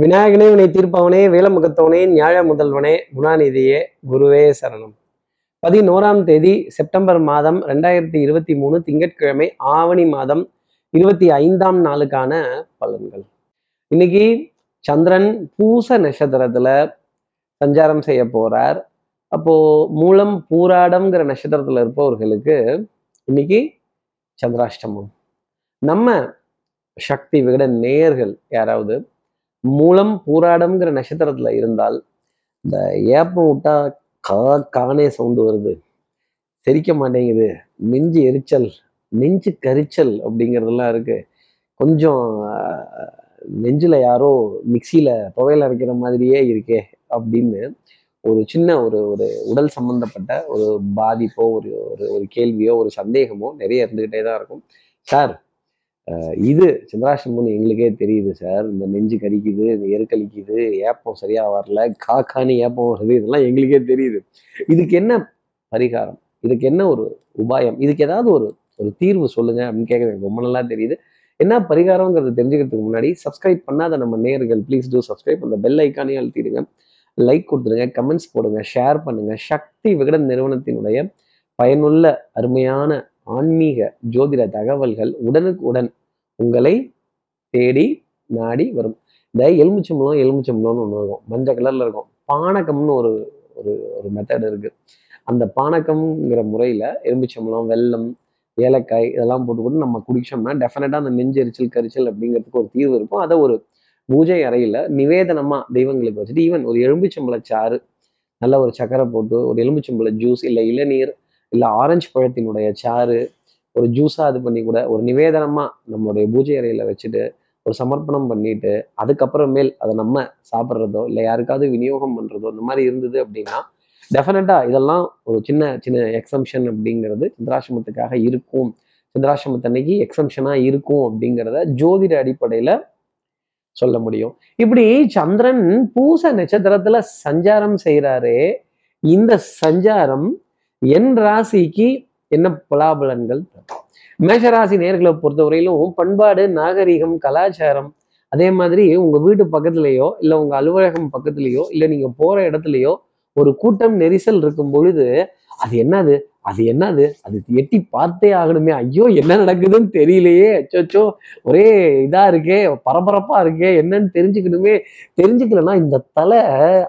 விநாயகனே வினை தீர்ப்பவனே வேலமுகத்தவனே ஞாழ முதல்வனே குணாநிதியே குருவே சரணம். பதினோராம் தேதி செப்டம்பர் மாதம் ரெண்டாயிரத்தி இருபத்தி மூணு திங்கட்கிழமை ஆவணி மாதம் இருபத்தி ஐந்தாம் நாளுக்கான பலன்கள். இன்னைக்கு சந்திரன் பூச நட்சத்திரத்துல சஞ்சாரம் செய்ய போறார். அப்போ மூலம் பூராடம்ங்கிற நட்சத்திரத்துல இருப்பவர்களுக்கு இன்னைக்கு சந்திராஷ்டமம். நம்ம சக்தி விகட நேயர்கள் யாராவது மூலம் பூராடம்ங்கிற நட்சத்திரத்துல இருந்தால் இந்த ஏப்பம் விட்டா கா கானே சவுண்டு வருது. தெரிக்க மாட்டேங்குது. நெஞ்சு எரிச்சல் நெஞ்சு கரிச்சல் அப்படிங்கிறதெல்லாம் இருக்கு. கொஞ்சம் நெஞ்சில் யாரோ மிக்சியில் துவையல் அரைக்கிற மாதிரியே இருக்கே அப்படின்னு ஒரு சின்ன ஒரு ஒரு உடல் சம்மந்தப்பட்ட ஒரு பாதிப்போ ஒரு ஒரு ஒரு கேள்வியோ ஒரு சந்தேகமோ நிறைய இருந்துக்கிட்டே தான் இருக்கும். சார் இது சந்திராஷ்டமம்னு எங்களுக்கே தெரியுது சார் இந்த நெஞ்சு கரிக்குது இந்த எருக்களிக்குது ஏப்பம் சரியா வரல காக்கானி ஏப்பம் வருது இதெல்லாம் எங்களுக்கே தெரியுது. இதுக்கு என்ன பரிகாரம்? இதுக்கு என்ன ஒரு உபாயம்? இதுக்கு ஏதாவது ஒரு ஒரு தீர்வு சொல்லுங்க அப்படின்னு கேட்க எனக்கு ரொம்ப நல்லா தெரியுது. என்ன பரிகாரம்ங்கிறது தெரிஞ்சுக்கிறதுக்கு முன்னாடி சப்ஸ்கிரைப் பண்ணாத நம்ம நேர்கள் ப்ளீஸ் டூ சப்ஸ்கிரைப் அந்த பெல் ஐக்கானே அழுத்திடுங்க. லைக் கொடுத்துருங்க கமெண்ட்ஸ் போடுங்க ஷேர் பண்ணுங்க. சக்தி விகடன் நிறுவனத்தினுடைய பயனுள்ள அருமையான ஆன்மீக ஜோதிட தகவல்கள் உடனுக்குடன் உங்களை தேடி நாடி வரும். இந்த எலுமிச்சம்பளம் எலுமிச்சம்பளம்னு ஒன்று இருக்கும். மஞ்சள் கலரில் இருக்கும். பானகம்னு ஒரு ஒரு ஒரு மெத்தட் இருக்குது அந்த பானகம்ங்கிற முறையில் எலுமிச்சம்பளம் வெல்லம் ஏலக்காய் இதெல்லாம் போட்டு கூட நம்ம குடிச்சோம்னா டெஃபினட்டாக அந்த நெஞ்செரிச்சல் கரிச்சல் அப்படிங்கிறதுக்கு ஒரு தீர்வு இருக்கும். அதை ஒரு பூஜை அறையில் நிவேதனமாக தெய்வங்களுக்கு வச்சுட்டு ஈவன் ஒரு எலுமிச்சம்பழ சாறு நல்ல ஒரு சக்கரை போட்டு ஒரு எலுமிச்சம்பழ ஜூஸ் இல்லை இளநீர் இல்லை ஆரஞ்சு பழத்தினுடைய சாறு ஒரு ஜூஸாக இது பண்ணி கூட ஒரு நிவேதனமாக நம்மளுடைய பூஜை அறையில் வச்சுட்டு ஒரு சமர்ப்பணம் பண்ணிட்டு அதுக்கப்புறமேல் அதை நம்ம சாப்பிட்றதோ இல்லை யாருக்காவது விநியோகம் பண்ணுறதோ இந்த மாதிரி இருந்தது அப்படின்னா டெஃபினட்டாக இதெல்லாம் ஒரு சின்ன சின்ன எக்ஸம்ஷன் அப்படிங்கிறது சந்திராசிரமத்துக்காக இருக்கும். சந்திராசிரமத்தன்னைக்கு எக்ஸம்ஷனாக இருக்கும் அப்படிங்கிறத ஜோதிட அடிப்படையில் சொல்ல முடியும். இப்படி சந்திரன் பூச நட்சத்திரத்தில் சஞ்சாரம் செய்கிறாரே இந்த சஞ்சாரம் என் ராசிக்கு என்ன பலாபலன்கள்? மேஷராசி நேர்களை பொறுத்தவரையிலும் பண்பாடு நாகரிகம் கலாச்சாரம் அதே மாதிரி உங்கள் வீட்டு பக்கத்துலேயோ இல்லை உங்கள் அலுவலகம் பக்கத்துலேயோ இல்லை நீங்கள் போகிற இடத்துலையோ ஒரு கூட்டம் நெரிசல் இருக்கும் பொழுது அது என்னது? அது என்னது? அது எட்டி பார்த்தே ஆகணுமே. ஐயோ என்ன நடக்குதுன்னு தெரியலையே. அச்சோச்சோ ஒரே இதாக இருக்கே பரபரப்பாக இருக்கே என்னன்னு தெரிஞ்சுக்கணுமே. தெரிஞ்சுக்கலன்னா இந்த தலை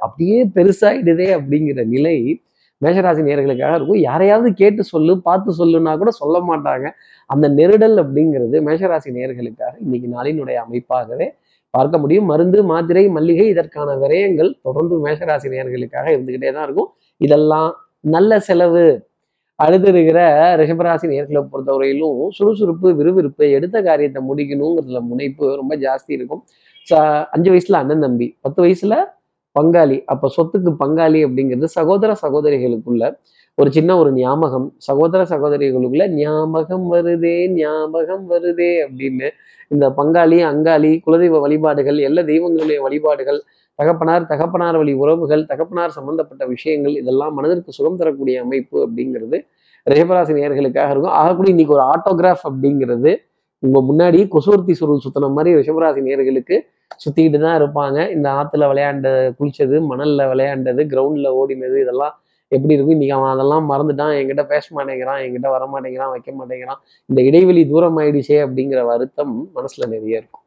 அப்படியே பெருசாயிடுதே அப்படிங்கிற நிலை மேஷராசி நேர்களுக்காக இருக்கும். யாரையாவது கேட்டு சொல்லு பார்த்து சொல்லுன்னா கூட சொல்ல மாட்டாங்க. அந்த நெருடல் அப்படிங்கிறது மேஷராசி நேர்களுக்காக இன்னைக்கு நாளினுடைய அமைப்பாகவே பார்க்க முடியும். மருந்து மாத்திரை மல்லிகை இதற்கான விரயங்கள் தொடர்ந்து மேஷராசி நேர்களுக்காக இருந்துக்கிட்டே தான் இருக்கும். இதெல்லாம் நல்ல செலவு. அழுதுருகிற ரிஷபராசி நேர்களை பொறுத்தவரையிலும் சுறுசுறுப்பு விறுவிறுப்பு எடுத்த காரியத்தை முடிக்கணுங்கிறதுல முனைப்பு ரொம்ப ஜாஸ்தி இருக்கும். அஞ்சு வயசுல அண்ணன் தம்பி பத்து வயசுல பங்காளி. அப்போ சொத்துக்கு பங்காளி அப்படிங்கிறது சகோதர சகோதரிகளுக்குள்ள ஒரு சின்ன ஒரு ஞாபகம். சகோதர சகோதரிகளுக்குள்ள ஞாபகம் வருதே ஞாபகம் வருதே அப்படின்னு இந்த பங்காளி அங்காளி குலதெய்வ வழிபாடுகள் எல்லா தெய்வங்களுடைய வழிபாடுகள் தகப்பனார் தகப்பனார் வழி உறவுகள் தகப்பனார் சம்பந்தப்பட்ட விஷயங்கள் இதெல்லாம் மனதிற்கு சுகம் தரக்கூடிய அமைப்பு அப்படிங்கிறது ரேபராசி நேர்களுக்காக இருக்கும். ஆகக்கூடிய இன்னைக்கு ஒரு ஆட்டோகிராஃப் அப்படிங்கிறது உங்க முன்னாடி கொசுவர்த்தி சுருள் சுத்தின மாதிரி ரிஷபராசி நேர்களுக்கு சுத்திக்கிட்டு தான் இருப்பாங்க. இந்த ஆத்துல விளையாண்ட குளிச்சது மணல்ல விளையாண்டது கிரவுண்ட்ல ஓடினது இதெல்லாம் எப்படி இருக்கும்? இன்னைக்கு அவன் அதெல்லாம் மறந்துட்டான். என்கிட்ட பேச மாட்டேங்கிறான். என்கிட்ட வர மாட்டேங்கிறான். வைக்க மாட்டேங்கிறான். இந்த இடைவெளி தூரம் ஆயிடுச்சே அப்படிங்கிற வருத்தம் மனசுல நிறைய இருக்கும்.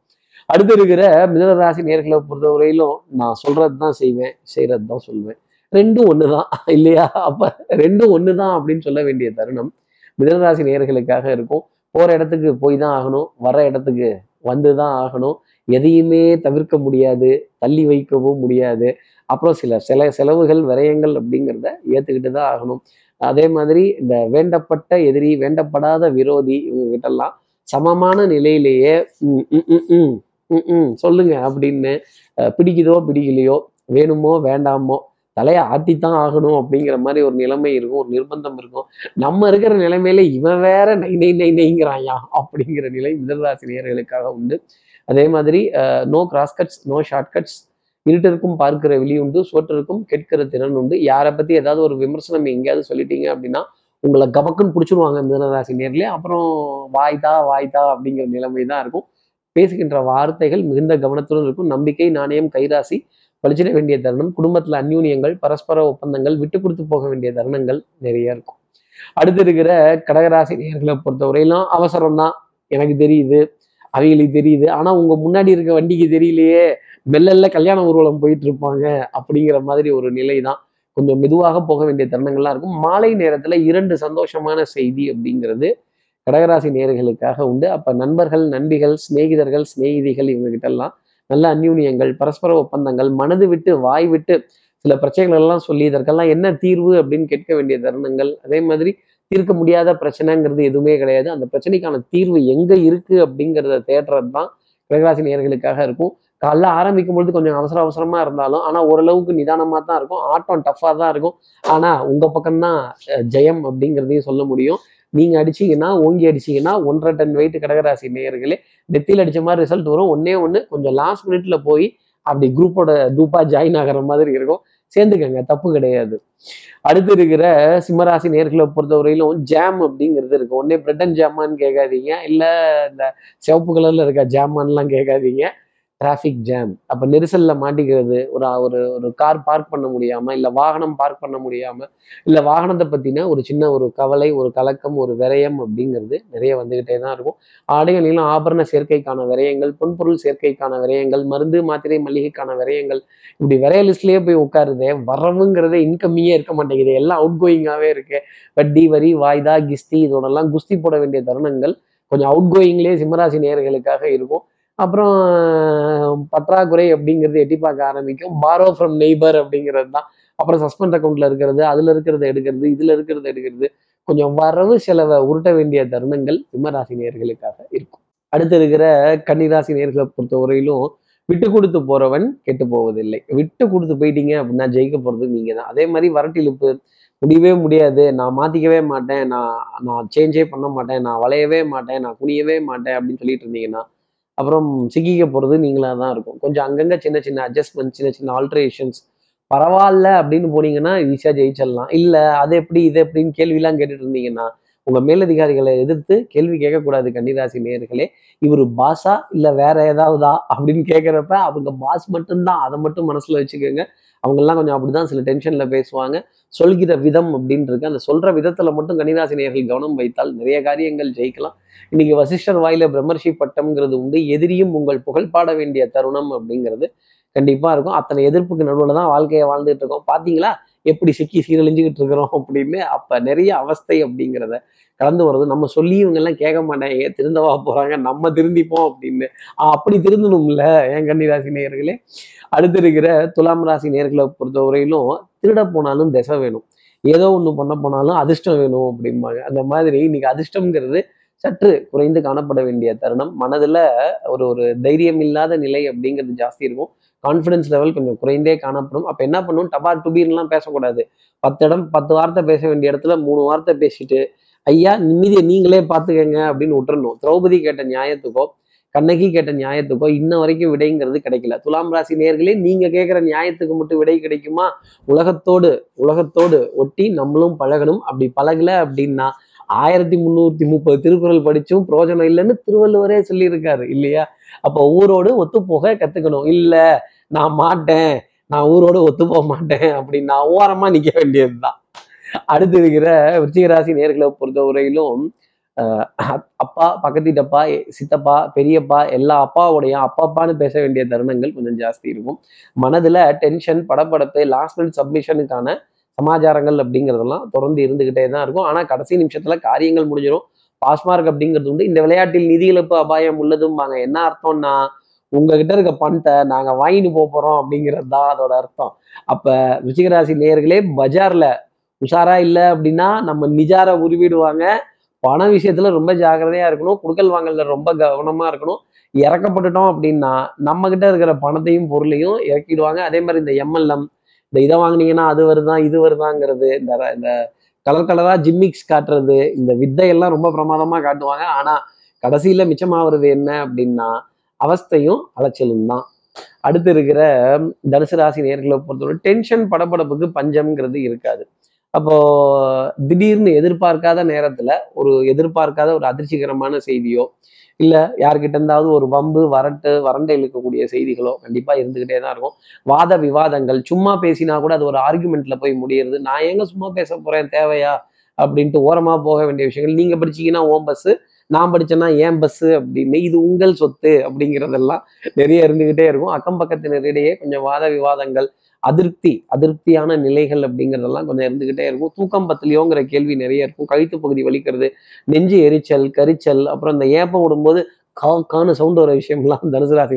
அடுத்து இருக்கிற மிதனராசி நேர்களை பொறுத்தவரையிலும் நான் சொல்றது தான் செய்வேன் செய்யறது தான் சொல்லுவேன் ரெண்டும் ஒண்ணுதான் இல்லையா? அப்ப ரெண்டும் ஒண்ணுதான் அப்படின்னு சொல்ல வேண்டிய தருணம் மிதனராசி நேர்களுக்காக இருக்கும். போற இடத்துக்கு போய் தான் ஆகணும். வர இடத்துக்கு வந்து தான் ஆகணும். எதையுமே தவிர்க்க முடியாது தள்ளி வைக்கவும் முடியாது. அப்புறம் சில சில செலவுகள் விரயங்கள் அப்படிங்கிறத ஏற்றுக்கிட்டு தான் ஆகணும். அதே மாதிரி இந்த வேண்டப்பட்ட எதிரி வேண்டப்படாத விரோதி இவங்க கிட்டலாம் சமமான நிலையிலேயே ம், ம், சொல்லுங்க அப்படின்னு பிடிக்குதோ பிடிக்கலையோ வேணுமோ வேண்டாமோ தலையை ஆட்டித்தான் ஆகணும் அப்படிங்கிற மாதிரி ஒரு நிலைமை இருக்கும் ஒரு நிர்பந்தம் இருக்கும். நம்ம இருக்கிற நிலைமையில இவன் வேற நை நை நை நைங்கிறாயா அப்படிங்கிற நிலை மிதராசினியர்களுக்காக உண்டு. அதே மாதிரி no cross cuts no short cuts இருட்டருக்கும் பார்க்கிற வெளி உண்டு சோற்றருக்கும் கேட்கிற திறன் உண்டு. யாரை பத்தி ஏதாவது ஒரு விமர்சனம் எங்கேயாவது சொல்லிட்டீங்க அப்படின்னா உங்களை கபக்குன்னு பிடிச்சிருவாங்க மிதனராசி நேர்லயே அப்புறம் வாய்தா வாய்தா அப்படிங்கிற நிலைமை தான் இருக்கும். பேசுகின்ற வார்த்தைகள் மிகுந்த கவனத்துடன் இருக்கும். நம்பிக்கை நாணயம் கைராசி பழிச்சிட வேண்டிய தருணம் குடும்பத்தில் அந்யூன்யங்கள் பரஸ்பர ஒப்பந்தங்கள் விட்டு கொடுத்து போக வேண்டிய தருணங்கள் நிறைய இருக்கும். அடுத்து இருக்கிற கடகராசி நேர்களை பொறுத்தவரையிலாம் அவசரம் தான் எனக்கு தெரியுது. அவங்களுக்கு தெரியுது. ஆனா உங்க முன்னாடி இருக்க வண்டிக்கு தெரியலையே மெல்லல்ல கல்யாண ஊர்வலம் போயிட்டு இருப்பாங்க அப்படிங்கிற மாதிரி ஒரு நிலை தான் கொஞ்சம் மெதுவாக போக வேண்டிய தருணங்கள்லாம் இருக்கும். மாலை நேரத்துல இரண்டு சந்தோஷமான செய்தி அப்படிங்கிறது கடகராசி நேர்களுக்காக உண்டு. அப்ப நண்பர்கள் நண்பிகள் சிநேகிதர்கள் சிநேகிதிகள் இவங்க கிட்ட எல்லாம் நல்ல அந்யூன்யங்கள் பரஸ்பர ஒப்பந்தங்கள் மனது விட்டு வாய் விட்டு சில பிரச்சனைகள் எல்லாம் சொல்லி இதற்கெல்லாம் என்ன தீர்வு அப்படின்னு கேட்க வேண்டிய தருணங்கள். அதே மாதிரி தீர்க்க முடியாத பிரச்சனைங்கிறது எதுவுமே கிடையாது. அந்த பிரச்சனைக்கான தீர்வு எங்க இருக்கு அப்படிங்கிறத தேடுறது தான் கிரகராசி நேர்களுக்காக இருக்கும். காலைல ஆரம்பிக்கும் பொழுது கொஞ்சம் அவசர அவசரமா இருந்தாலும் ஆனா ஓரளவுக்கு நிதானமா தான் இருக்கும். ஆட்டம் டஃபா தான் இருக்கும். ஆனா உங்க பக்கம்தான் ஜெயம் அப்படிங்கிறதையும் சொல்ல முடியும். நீங்க அடிச்சீங்கன்னா ஓங்கி அடிச்சீங்கன்னா ஒன்றரை டன் வெயிட் கடகராசி நேயர்களே நெத்தியில் அடிச்ச மாதிரி ரிசல்ட் வரும். ஒன்னே ஒன்று கொஞ்சம் லாஸ்ட் மினிட்ல போய் அப்படி குரூப்போட டூப்பா ஜாயின் ஆகிற மாதிரி இருக்கும். சேர்ந்துக்கங்க தப்பு கிடையாது. அடுத்து இருக்கிற சிம்மராசி நேர்களை பொறுத்தவரையிலும் ஜாம் அப்படிங்கிறது இருக்கு. ஒன்னே பிரெட் அண்ட் ஜாமான்னு கேட்காதீங்க. இல்லை இந்த சிவப்பு கலர்ல இருக்க ஜாமான்லாம் கேட்காதீங்க. டிராஃபிக் ஜாம் அப்போ நெரிசலில் மாட்டிக்கிறது ஒரு ஒரு ஒரு கார் பார்க் பண்ண முடியாமல் இல்லை வாகனம் பார்க் பண்ண முடியாம இல்லை வாகனத்தை பற்றின ஒரு சின்ன ஒரு கவலை ஒரு கலக்கம் ஒரு விரயம் அப்படிங்கிறது நிறைய வந்துக்கிட்டே தான் இருக்கும். ஆடைகளிலும் ஆபரண சேர்க்கைக்கான விரயங்கள் பொன்பொருள் சேர்க்கைக்கான விரயங்கள் மருந்து மாத்திரை மளிகைக்கான விரயங்கள். இப்படி விரைய லிஸ்ட்லேயே போய் உட்காருதே வரவுங்கிறதே இன்கம்மியே இருக்க மாட்டேங்குது. எல்லாம் அவுட் கோயிங்காகவே இருக்கு. வட்டி வரி வாய்தா கிஸ்தி இதோடலாம் குஸ்தி போட வேண்டிய தருணங்கள் கொஞ்சம் அவுட் கோயிங்லேயே சிம்மராசி நேர்களுக்காக இருக்கும். அப்புறம் பற்றாக்குறை அப்படிங்கிறது எட்டி பார்க்க ஆரம்பிக்கும். பாரோ ஃப்ரம் நெய்பர் அப்படிங்கிறது தான். அப்புறம் சஸ்பெண்ட் அக்கௌண்ட்ல இருக்கிறது அதுல இருக்கிறத எடுக்கிறது இதுல இருக்கிறத எடுக்கிறது. கொஞ்சம் வரவு செலவை உருட்ட வேண்டிய தருணங்கள் சிம்மராசி நேர்களுக்காக இருக்கும். அடுத்து இருக்கிற கன்னிராசி நேர்களை பொறுத்தவரையிலும் விட்டு கொடுத்து போறவன் கெட்டு போவதில்லை. விட்டு கொடுத்து போயிட்டீங்க அப்படின்னா ஜெயிக்க போறது நீங்க தான். அதே மாதிரி வரட்டிழுப்பு முடியவே முடியாது. நான் மாத்திக்கவே மாட்டேன். நான் நான் சேஞ்சே பண்ண மாட்டேன். நான் வளையவே மாட்டேன். நான் குனியவே மாட்டேன் அப்படின்னு சொல்லிட்டு இருந்தீங்கன்னா அப்புறம் சிக்கிக்க போகிறது நீங்களாக தான் இருக்கும். கொஞ்சம் அங்கங்கே சின்ன சின்ன அட்ஜஸ்ட்மெண்ட் சின்ன சின்ன ஆல்ட்ரேஷன்ஸ் பரவாயில்ல அப்படின்னு போனீங்கன்னா ஈஸியாக ஜெயிச்சிடலாம். இல்லை அது எப்படி இது எப்படின்னு கேள்விலாம் கேட்டுட்டு இருந்தீங்கன்னா உங்கள் மேலதிகாரிகளை எதிர்த்து கேள்வி கேட்கக்கூடாது கன்னிராசி நேர்களே இவர் பாஸா இல்லை வேற ஏதாவதா அப்படின்னு கேட்குறப்ப அவங்க பாஸ் மட்டும்தான். அதை மட்டும் மனசில் வச்சுக்கோங்க. அவங்கெல்லாம் கொஞ்சம் அப்படி தான் சில டென்ஷனில் பேசுவாங்க. சொல்கிற விதம் அப்படின்னு அந்த சொல்ற விதத்துல மட்டும் கன்னிராசி கவனம் வைத்தால் நிறைய காரியங்கள் ஜெயிக்கலாம். இன்னைக்கு வசிஷ்டர் வாயில பிரம்மர்ஷி பட்டம்ங்கிறது உண்டு. எதிரியும் உங்கள் புகழ் பாட வேண்டிய தருணம் அப்படிங்கிறது கண்டிப்பா இருக்கும். அத்தனை எதிர்ப்புக்கு நடுவில் தான் வாழ்க்கையை வாழ்ந்துட்டு இருக்கோம். பாத்தீங்களா? எப்படி சிக்கி சீரழிஞ்சுக்கிட்டு இருக்கிறோம் அப்படின்னு அப்ப நிறைய அவஸ்தை அப்படிங்கிறத கடந்து வர்றது நம்ம சொல்லி இவங்க எல்லாம் கேட்க மாட்டாங்க. திருந்தவா போறாங்க? நம்ம திருந்திப்போம் அப்படின்னு. அப்படி திருந்தணும்ல என் கன்னிராசி நேயர்களே அடுத்து இருக்கிற துலாம் ராசி நேர்களை பொறுத்தவரையிலும் திருட போனாலும் திசை வேணும். ஏதோ ஒன்று பண்ண போனாலும் அதிர்ஷ்டம் வேணும் அப்படிம்பாங்க. அந்த மாதிரி இன்னைக்கு அதிர்ஷ்டம்ங்கிறது சற்று குறைந்து காணப்பட வேண்டிய தருணம். மனதுல ஒரு ஒரு தைரியம் இல்லாத நிலை அப்படிங்கிறது ஜாஸ்தி இருக்கும். கான்ஃபிடன்ஸ் லெவல் கொஞ்சம் குறைந்தே காணப்படும். அப்ப என்ன பண்ணும் டபா டுபீர்லாம் பேசக்கூடாது. பத்து இடம் பத்து வார்த்தை பேச வேண்டிய இடத்துல மூணு வார்த்தை பேசிட்டு ஐயா நிம்மதியை நீங்களே பார்த்துக்கங்க அப்படின்னு விட்டுறணும். திரௌபதி கேட்ட நியாயத்துக்கோ கண்ணகி கேட்ட நியாயத்துக்கோ இன்ன வரைக்கும் விடைங்கிறது கிடைக்கல. துலாம் ராசி நேர்களே நீங்க கேட்குற நியாயத்துக்கு மட்டும் விடை கிடைக்குமா? உலகத்தோடு உலகத்தோடு ஒட்டி நம்மளும் பழகணும். அப்படி பழகல அப்படின்னா ஆயிரத்தி முந்நூத்தி முப்பது திருக்குறள் படிச்சும் பிரயோஜனம் இல்லைன்னு திருவள்ளுவரே சொல்லியிருக்காரு இல்லையா? அப்போ ஊரோடு ஒத்து போக கத்துக்கணும். இல்ல நான் மாட்டேன் நான் ஊரோடு ஒத்து போக மாட்டேன் அப்படின்னு நான் ஓரமா நிக்க வேண்டியதுதான். அடுத்து இருக்கிற விருச்சிகராசி நேர்களை பொறுத்தவரையிலும் அப்பா பக்கத்து வீட்டப்பா சித்தப்பா பெரியப்பா எல்லா அப்பாவோடைய அப்பாப்பான்னு பேச வேண்டிய தருணங்கள் கொஞ்சம் ஜாஸ்தி இருக்கும். மனதில் டென்ஷன் படப்படப்பு லாஸ்ட் மினிட் சப்மிஷனுக்கான சமாச்சாரங்கள் அப்படிங்கிறதெல்லாம் தொடர்ந்து இருந்துக்கிட்டே தான் இருக்கும். ஆனால் கடைசி நிமிஷத்தில் காரியங்கள் முடிஞ்சிடும் பாஸ்மார்க் அப்படிங்கிறது உண்டு. இந்த விளையாட்டில் நிதி இழப்பு அபாயம் உள்ளதும்பாங்க. என்ன அர்த்தம்னா உங்ககிட்ட இருக்க பணத்தை நாங்க வாங்கிட்டு போக போறோம் அப்படிங்கிறது தான் அதோட அர்த்தம். அப்ப ருச்சிகராசி நேயர்களே பஜார்ல உஷாரா இல்லை அப்படின்னா நம்ம நிஜார உருவிடுவாங்க. பண விஷயத்துல ரொம்ப ஜாக்கிரதையா இருக்கணும். குடுக்கல் வாங்கல ரொம்ப கவனமா இருக்கணும். இறக்கப்பட்டுட்டோம் அப்படின்னா நம்ம கிட்ட இருக்கிற பணத்தையும் பொருளையும் இறக்கிடுவாங்க. அதே மாதிரி இந்த எம்எல்எம் இந்த இதை வாங்குனீங்கன்னா அது வருதான் இது வருதாங்கிறது இந்த இந்த கலர் கலரா ஜிம்மிக்ஸ் காட்டுறது இந்த வித்தையெல்லாம் ரொம்ப பிரமாதமா காட்டுவாங்க. ஆனா கடைசியில மிச்சமாகிறது என்ன அப்படின்னா அவஸ்தையும் அலைச்சலும் தான். அடுத்து இருக்கிற தனுசு ராசி நேர்களை பொறுத்தவரை டென்ஷன் படபடப்புக்கு பஞ்சம்ங்கிறது இருக்காது. அப்போ திடீர்னு எதிர்பார்க்காத நேரத்துல ஒரு எதிர்பார்க்காத ஒரு அதிர்ச்சிகரமான செய்தியோ இல்ல யார்கிட்ட இருந்தாவது ஒரு வம்பு வரட்டு வறண்டை இழுக்கக்கூடிய செய்திகளோ கண்டிப்பா இருந்துகிட்டே தான் இருக்கும். வாத விவாதங்கள் சும்மா பேசினா கூட அது ஒரு ஆர்குமெண்ட்ல போய் முடியுது நான் எங்க சும்மா பேச போறேன்? தேவையா? அப்படின்ட்டு ஓரமா போக வேண்டிய விஷயங்கள். நீங்க படிச்சீங்கன்னா ஓம் பஸ் நான் படிச்சேன்னா ஏன் பஸ் அப்படின்னு. இது உங்கள் சொத்து அப்படிங்கிறதெல்லாம் நிறைய இருந்துகிட்டே இருக்கும். அக்கம் பக்கத்தினரிடையே கொஞ்சம் வாத விவாதங்கள் அதிருப்தி அதிருப்தியான நிலைகள் அப்படிங்கிறதெல்லாம் கொஞ்சம் இருந்துகிட்டே இருக்கும். தூக்கம் பத்திலையோங்கிற கேள்வி நிறைய இருக்கும். கழுத்து பகுதி வலிக்கிறது நெஞ்சு எரிச்சல் கரிச்சல் அப்புறம் இந்த ஏப்பம் விடும்போது கா சவுண்ட் வர விஷயம்லாம் தனுசு ராசி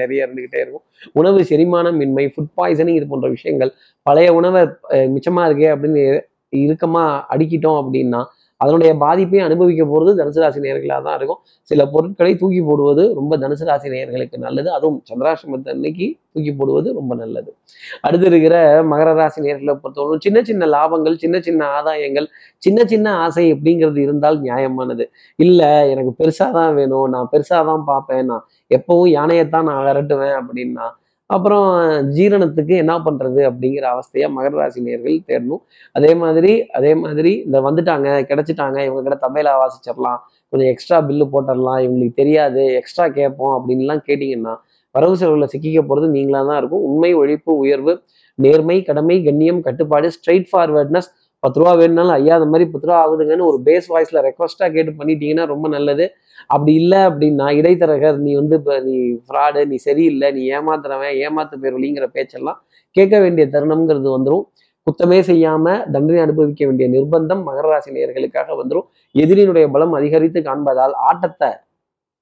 நிறைய இருந்துகிட்டே இருக்கும். உணவு செரிமானம் இன்மை ஃபுட் பாய்சனிங் இது போன்ற விஷயங்கள் பழைய உணவை மிச்சமாக மிச்சமா இருக்கே அப்படின்னு இறுக்கமா அடிக்கிட்டோம் அப்படின்னா அதனுடைய பாதிப்பையும் அனுபவிக்க போகிறது தனுசு ராசி நேர்களாக தான் இருக்கும். சில பொருட்களை தூக்கி போடுவது ரொம்ப தனுசு ராசி நேர்களுக்கு நல்லது. அதுவும் சந்திராசிரமத்தை அன்னைக்கு தூக்கி போடுவது ரொம்ப நல்லது. அடுத்து இருக்கிற மகர ராசி நேர்களை பொறுத்தவரை சின்ன சின்ன லாபங்கள் சின்ன சின்ன ஆதாயங்கள் சின்ன சின்ன ஆசை அப்படிங்கிறது இருந்தால் நியாயமானது. இல்லை எனக்கு பெருசா தான் வேணும் நான் பெருசாக தான் பார்ப்பேன் நான் எப்பவும் யானையைத்தான் நான் விரட்டுவேன் அப்படின்னா அப்புறம் ஜீரணத்துக்கு என்ன பண்ணுறது அப்படிங்கிற அவஸ்தையை மகர ராசி நேர்கள் தேடணும். அதே மாதிரி அதே மாதிரி இந்த வந்துட்டாங்க கிடச்சிட்டாங்க இவங்க கிட்ட தமிழை வாசிச்சிடலாம் கொஞ்சம் எக்ஸ்ட்ரா பில்லு போட்டுடலாம் இவங்களுக்கு தெரியாது எக்ஸ்ட்ரா கேட்போம் அப்படின்லாம் கேட்டிங்கன்னா வரவு செலவில் சிக்கிக்க போகிறது நீங்களாக தான் இருக்கும். உண்மை ஒழிப்பு உயர்வு நேர்மை கடமை கண்ணியம் கட்டுப்பாடு ஸ்ட்ரைட் ஃபார்வர்ட்னஸ் பத்து ரூபா வேணும்னாலும் ஐயா அந்த மாதிரி பத்து ரூபா ஆகுதுங்கன்னு ஒரு பேஸ் வாய்ஸ்ல ரெக்வஸ்டா கேட்டு பண்ணிட்டீங்கன்னா ரொம்ப நல்லது. அப்படி இல்லை அப்படின்னா இடைத்தரகர் நீ வந்து இப்போ நீ ஃப்ராடு நீ சரியில்லை நீ ஏமாத்துறவன் ஏமாத்து பேர்வழிங்கிற பேச்செல்லாம் கேட்க வேண்டிய தருணம்ங்கிறது வந்துடும் குத்தமே செய்யாம தண்டனை அனுபவிக்க வேண்டிய நிர்பந்தம் மகர ராசி நேயர்களுக்காக வந்துடும் எதிரியினுடைய பலம் அதிகரித்து காண்பதால் ஆட்டத்தை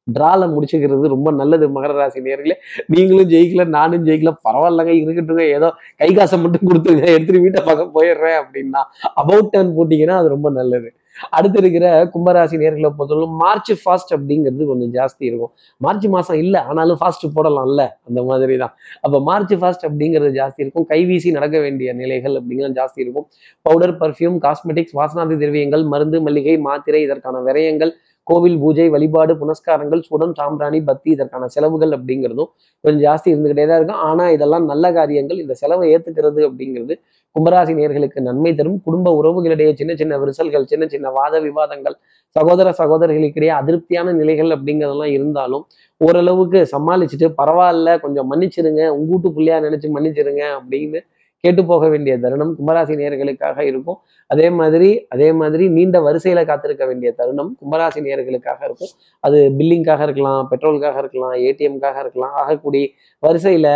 டிரால முடிச்சுக்கிறது ரொம்ப நல்லது மகர ராசி நேர்களே. நீங்களும் ஜெயிக்கல நானும் ஜெயிக்கல. பரவாயில்லங்க இருக்கட்டுங்க. ஏதோ கை காசை மட்டும் கொடுத்துருங்க. எடுத்துட்டு வீட்டை பக்கம் போயிடுறேன் அப்படின்னா அபவுட் டர்ன் போட்டீங்கன்னா அது ரொம்ப நல்லது. அடுத்து இருக்கிற கும்பராசி நேர்களை பொறுத்தவரை மார்ச் ஃபாஸ்ட் அப்படிங்கிறது கொஞ்சம் ஜாஸ்தி இருக்கும். மார்ச் மாசம் இல்லை ஆனாலும் ஃபாஸ்ட் போடலாம்ல. அந்த மாதிரி தான் அப்போ மார்ச் ஃபாஸ்ட் அப்படிங்கிறது ஜாஸ்தி இருக்கும். கைவீசி நடக்க வேண்டிய நிலைகள் அப்படிங்கிறது ஜாஸ்தி இருக்கும். பவுடர் பர்ஃப்யூம் காஸ்மெட்டிக்ஸ் வாசனாதி திரவியங்கள் மருந்து மல்லிகை மாத்திரை இதற்கான விரயங்கள் கோவில் பூஜை வழிபாடு புனஸ்காரங்கள் சுடம் சாம்பிராணி பத்தி இதற்கான செலவுகள் அப்படிங்கிறதும் கொஞ்சம் ஜாஸ்தி இருந்துகிட்டே தான் இருக்கும். ஆனால் இதெல்லாம் நல்ல காரியங்கள். இந்த செலவை ஏற்றுக்கிறது அப்படிங்கிறது கும்பராசி நேர்களுக்கு நன்மை தரும். குடும்ப உறவுகளிடையே சின்ன சின்ன விரிசல்கள் சின்ன சின்ன வாத விவாதங்கள் சகோதர சகோதரிகளுக்கிடையே அதிருப்தியான நிலைகள் அப்படிங்கிறதெல்லாம் இருந்தாலும் ஓரளவுக்கு சமாளிச்சுட்டு பரவாயில்ல கொஞ்சம் மன்னிச்சிருங்க. உங்கூட்டு பிள்ளையா நினைச்சு மன்னிச்சிருங்க அப்படின்னு கேட்டு போக வேண்டிய தருணம். கும்பராசி நேர்களுக்காக இருக்கும். அதே மாதிரி அதே மாதிரி நீண்ட வரிசையில காத்திருக்க வேண்டிய தருணம் கும்பராசி நேர்களுக்காக இருக்கும். அது பில்லிங்காக இருக்கலாம் பெட்ரோலுக்காக இருக்கலாம் ஏடிஎம்காக இருக்கலாம். ஆகக்கூடிய வரிசையில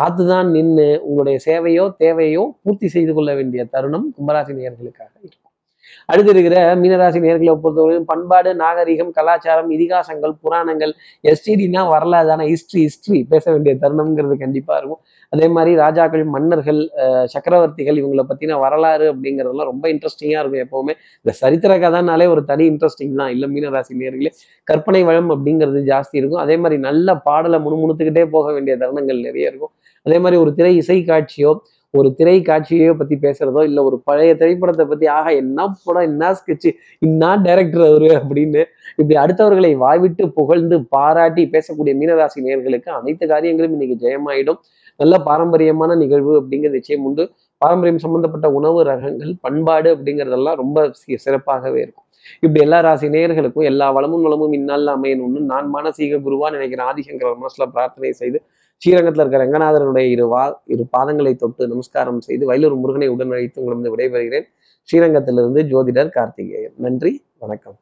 காத்துதான் நின்று உங்களுடைய சேவையோ தேவையோ பூர்த்தி செய்து கொள்ள வேண்டிய தருணம் கும்பராசி நேர்களுக்காக இருக்கும். அடுத்து இருக்கிற மீனராசி நேர்களை பொறுத்தவரையும் பண்பாடு நாகரிகம் கலாச்சாரம் இதிகாசங்கள் புராணங்கள் எஸ்டிடினா வரலாறு தானே. ஹிஸ்ட்ரி ஹிஸ்ட்ரி பேச வேண்டிய தருணம்ங்கிறது கண்டிப்பா இருக்கும். அதே மாதிரி ராஜாக்கள் மன்னர்கள் சக்கரவர்த்திகள் இவங்களை பத்தின வரலாறு அப்படிங்கிறதெல்லாம் ரொம்ப இன்ட்ரெஸ்டிங்காக இருக்கும் எப்போவுமே. இந்த சரித்திர கதைனாலே ஒரு தனி இன்ட்ரெஸ்டிங் தான். இல்லை மீனராசி நேர்களே கற்பனை வளம் அப்படிங்கிறது ஜாஸ்தி இருக்கும். அதே மாதிரி நல்ல பாடலை முணுமுணுத்துக்கிட்டே போக வேண்டிய தருணங்கள் நிறைய இருக்கும். அதே மாதிரி ஒரு திரை இசை காட்சியோ ஒரு திரை காட்சியோ பத்தி பேசுறதோ இல்ல ஒரு பழைய திரைப்படத்தை பத்தி ஆக என்ன படம் என்ன ஸ்கெட்ச் இன்னா டைரக்டர் அவரு? அப்படின்னு இப்படி அடுத்தவர்களை வாய்விட்டு புகழ்ந்து பாராட்டி பேசக்கூடிய மீனராசி நேர்களுக்கு அனைத்து காரியங்களும் இன்னைக்கு ஜெயமாயிடும். நல்ல பாரம்பரியமான நிகழ்வு அப்படிங்கிறது நிச்சயம் உண்டு. பாரம்பரியம் சம்பந்தப்பட்ட உணவு ரகங்கள் பண்பாடு அப்படிங்கிறதெல்லாம் ரொம்ப சிறப்பாகவே இருக்கும். இப்படி எல்லா ராசி நேயர்களுக்கும் எல்லா வளமும் வளமும் இந்நாளில் அமையணும்னு நான் மானசீக குருவா நினைக்கிறேன் ஆதிசங்கர மனசுல பிரார்த்தனை செய்து ஸ்ரீரங்கத்தில் இருக்கிற ரங்கநாதனுடைய இரு வா இரு பாதங்களை தொட்டு நமஸ்காரம் செய்து வயலூர் முருகனை உடன் அழைத்து உங்களிடம் விடைபெறுகிறேன். ஸ்ரீரங்கத்திலிருந்து ஜோதிடர் கார்த்திகேயன். நன்றி வணக்கம்.